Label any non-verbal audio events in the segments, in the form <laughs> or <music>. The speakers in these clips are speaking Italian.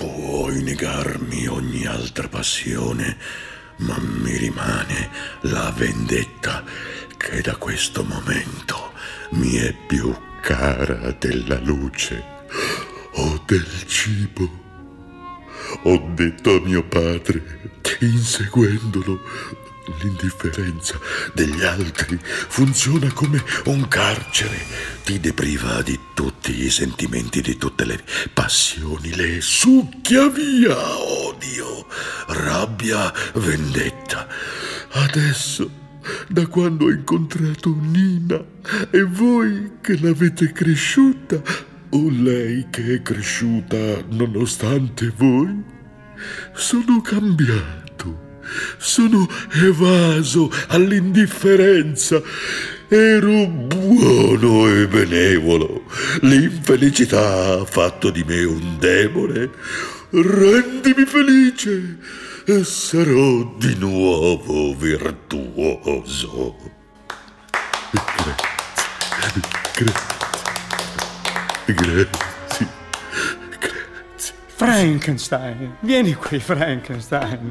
Puoi negarmi ogni altra passione, ma mi rimane la vendetta che da questo momento mi è più cara della luce o del cibo. Ho detto a mio padre, inseguendolo, l'indifferenza degli altri funziona come un carcere. Ti depriva di tutti i sentimenti, di tutte le passioni, le succhia via odio, rabbia, vendetta. Adesso da quando ho incontrato Nina e voi che l'avete cresciuta o lei che è cresciuta nonostante voi, sono cambiato. Sono evaso all'indifferenza. Ero buono e benevolo. L'infelicità ha fatto di me un demone. Rendimi felice e sarò di nuovo virtuoso. Grazie. Grazie. Grazie. Frankenstein, vieni qui, Frankenstein.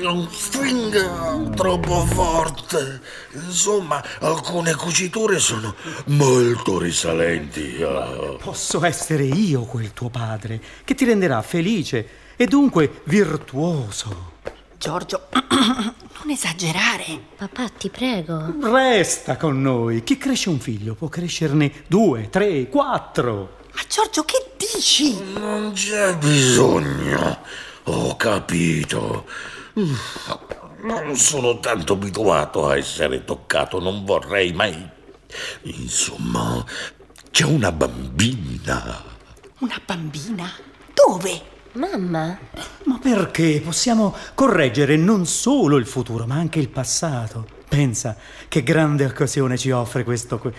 Non stringa troppo forte. Insomma, alcune cuciture sono molto risalenti. Posso essere io quel tuo padre, che ti renderà felice e dunque virtuoso. Giorgio, <clears throat> non esagerare. Papà, ti prego. Resta con noi. Chi cresce un figlio può crescerne due, tre, quattro. Ma Giorgio, che dici? Non c'è bisogno. Ho capito. Non sono tanto abituato a essere toccato, non vorrei mai. Insomma, c'è una bambina. Una bambina? Dove? Mamma, Ma perché possiamo correggere non solo il futuro, ma anche il passato? Pensa che grande occasione ci offre questo. que-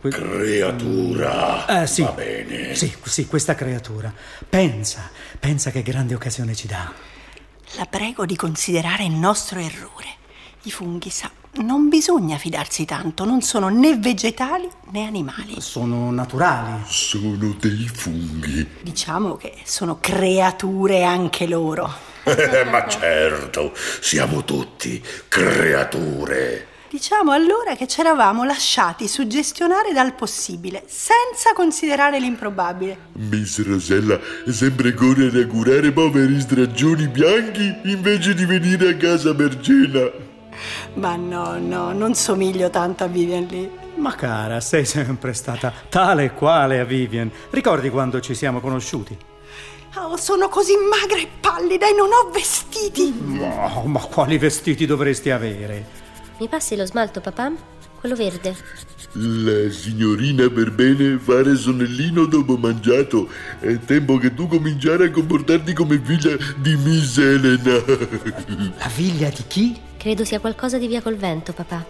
que- Creatura. Eh, sì. Va bene. Sì, sì, questa creatura. Pensa, pensa che grande occasione ci dà. La prego di considerare il nostro errore. I funghi, sa, non bisogna fidarsi tanto, non sono né vegetali né animali. Sono naturali. Sono dei funghi. Diciamo che sono creature anche loro. Eh, ma certo, siamo tutti creature. Diciamo allora che ci eravamo lasciati suggestionare dal possibile, senza considerare l'improbabile. Miss Rosella sembra correre a curare poveri stragioni bianchi invece di venire a casa Mergena. Ma no, no, non somiglio tanto a Vivian Lee. Ma cara, sei sempre stata tale e quale a Vivian. Ricordi quando ci siamo conosciuti? Oh, sono così magra e pallida e non ho vestiti. Oh, ma quali vestiti dovresti avere? mi passi lo smalto, papà? Quello verde. La signorina per bene fare sonnellino dopo mangiato. È tempo che tu cominciare a comportarti come figlia di Miss Elena. La figlia di chi? Credo sia qualcosa di via col vento, papà.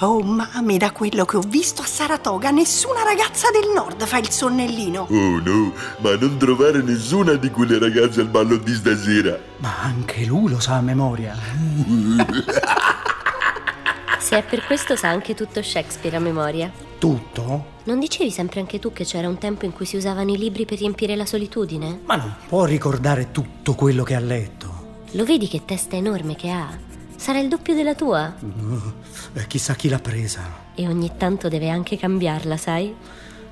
Oh, mami, da quello che ho visto a Saratoga, nessuna ragazza del nord fa il sonnellino. Oh no, ma non trovare nessuna di quelle ragazze al ballo di stasera. Ma anche lui lo sa a memoria. <laughs> Se è per questo sa anche tutto Shakespeare a memoria. Tutto? Non dicevi sempre anche tu che c'era un tempo in cui si usavano i libri per riempire la solitudine? Ma non può ricordare tutto quello che ha letto. Lo vedi che testa enorme che ha? Sarà il doppio della tua. E chissà chi l'ha presa. E ogni tanto deve anche cambiarla, sai?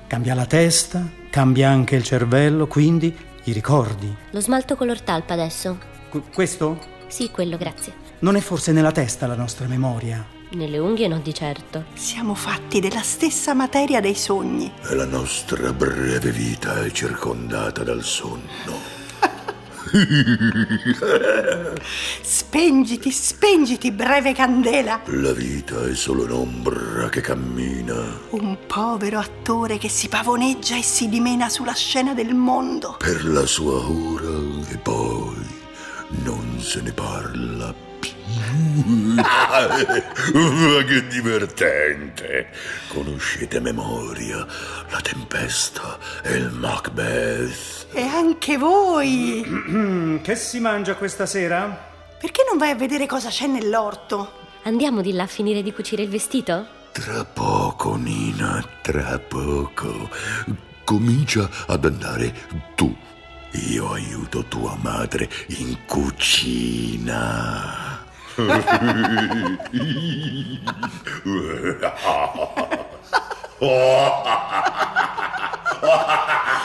Cambia la testa, cambia anche il cervello, quindi i ricordi. Lo smalto color talpa adesso. Qu- questo? Sì, quello, grazie. Non è forse nella testa la nostra memoria? Nelle unghie no di certo. Siamo fatti della stessa materia dei sogni. E la nostra breve vita è circondata dal sonno. Spengiti, spengiti, breve candela. La vita è solo un'ombra che cammina. Un povero attore che si pavoneggia e si dimena sulla scena del mondo. per la sua ora e poi non se ne parla più. Ma che divertente! Conoscete a memoria la tempesta e il Macbeth. E anche voi. <clears throat> Che si mangia questa sera? Perché non vai a vedere cosa c'è nell'orto? Andiamo di là a finire di cucire il vestito? Tra poco, Nina, tra poco. Comincia ad andare tu. io aiuto tua madre in cucina. <laughs> <laughs>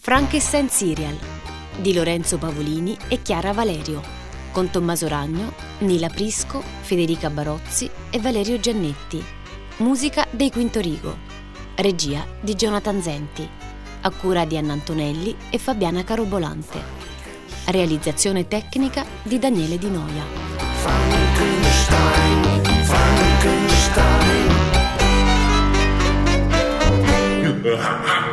Frankenstein Serial di Lorenzo Pavolini e Chiara Valerio, con Tommaso Ragno, Nila Prisco, Federica Barozzi e Valerio Giannetti. Musica dei Quinto Rigo. Regia di Jonathan Zenti. A cura di Anna Antonelli e Fabiana Carobolante. Realizzazione tecnica di Daniele Di Noia. Frankenstein, Frankenstein. <laughs>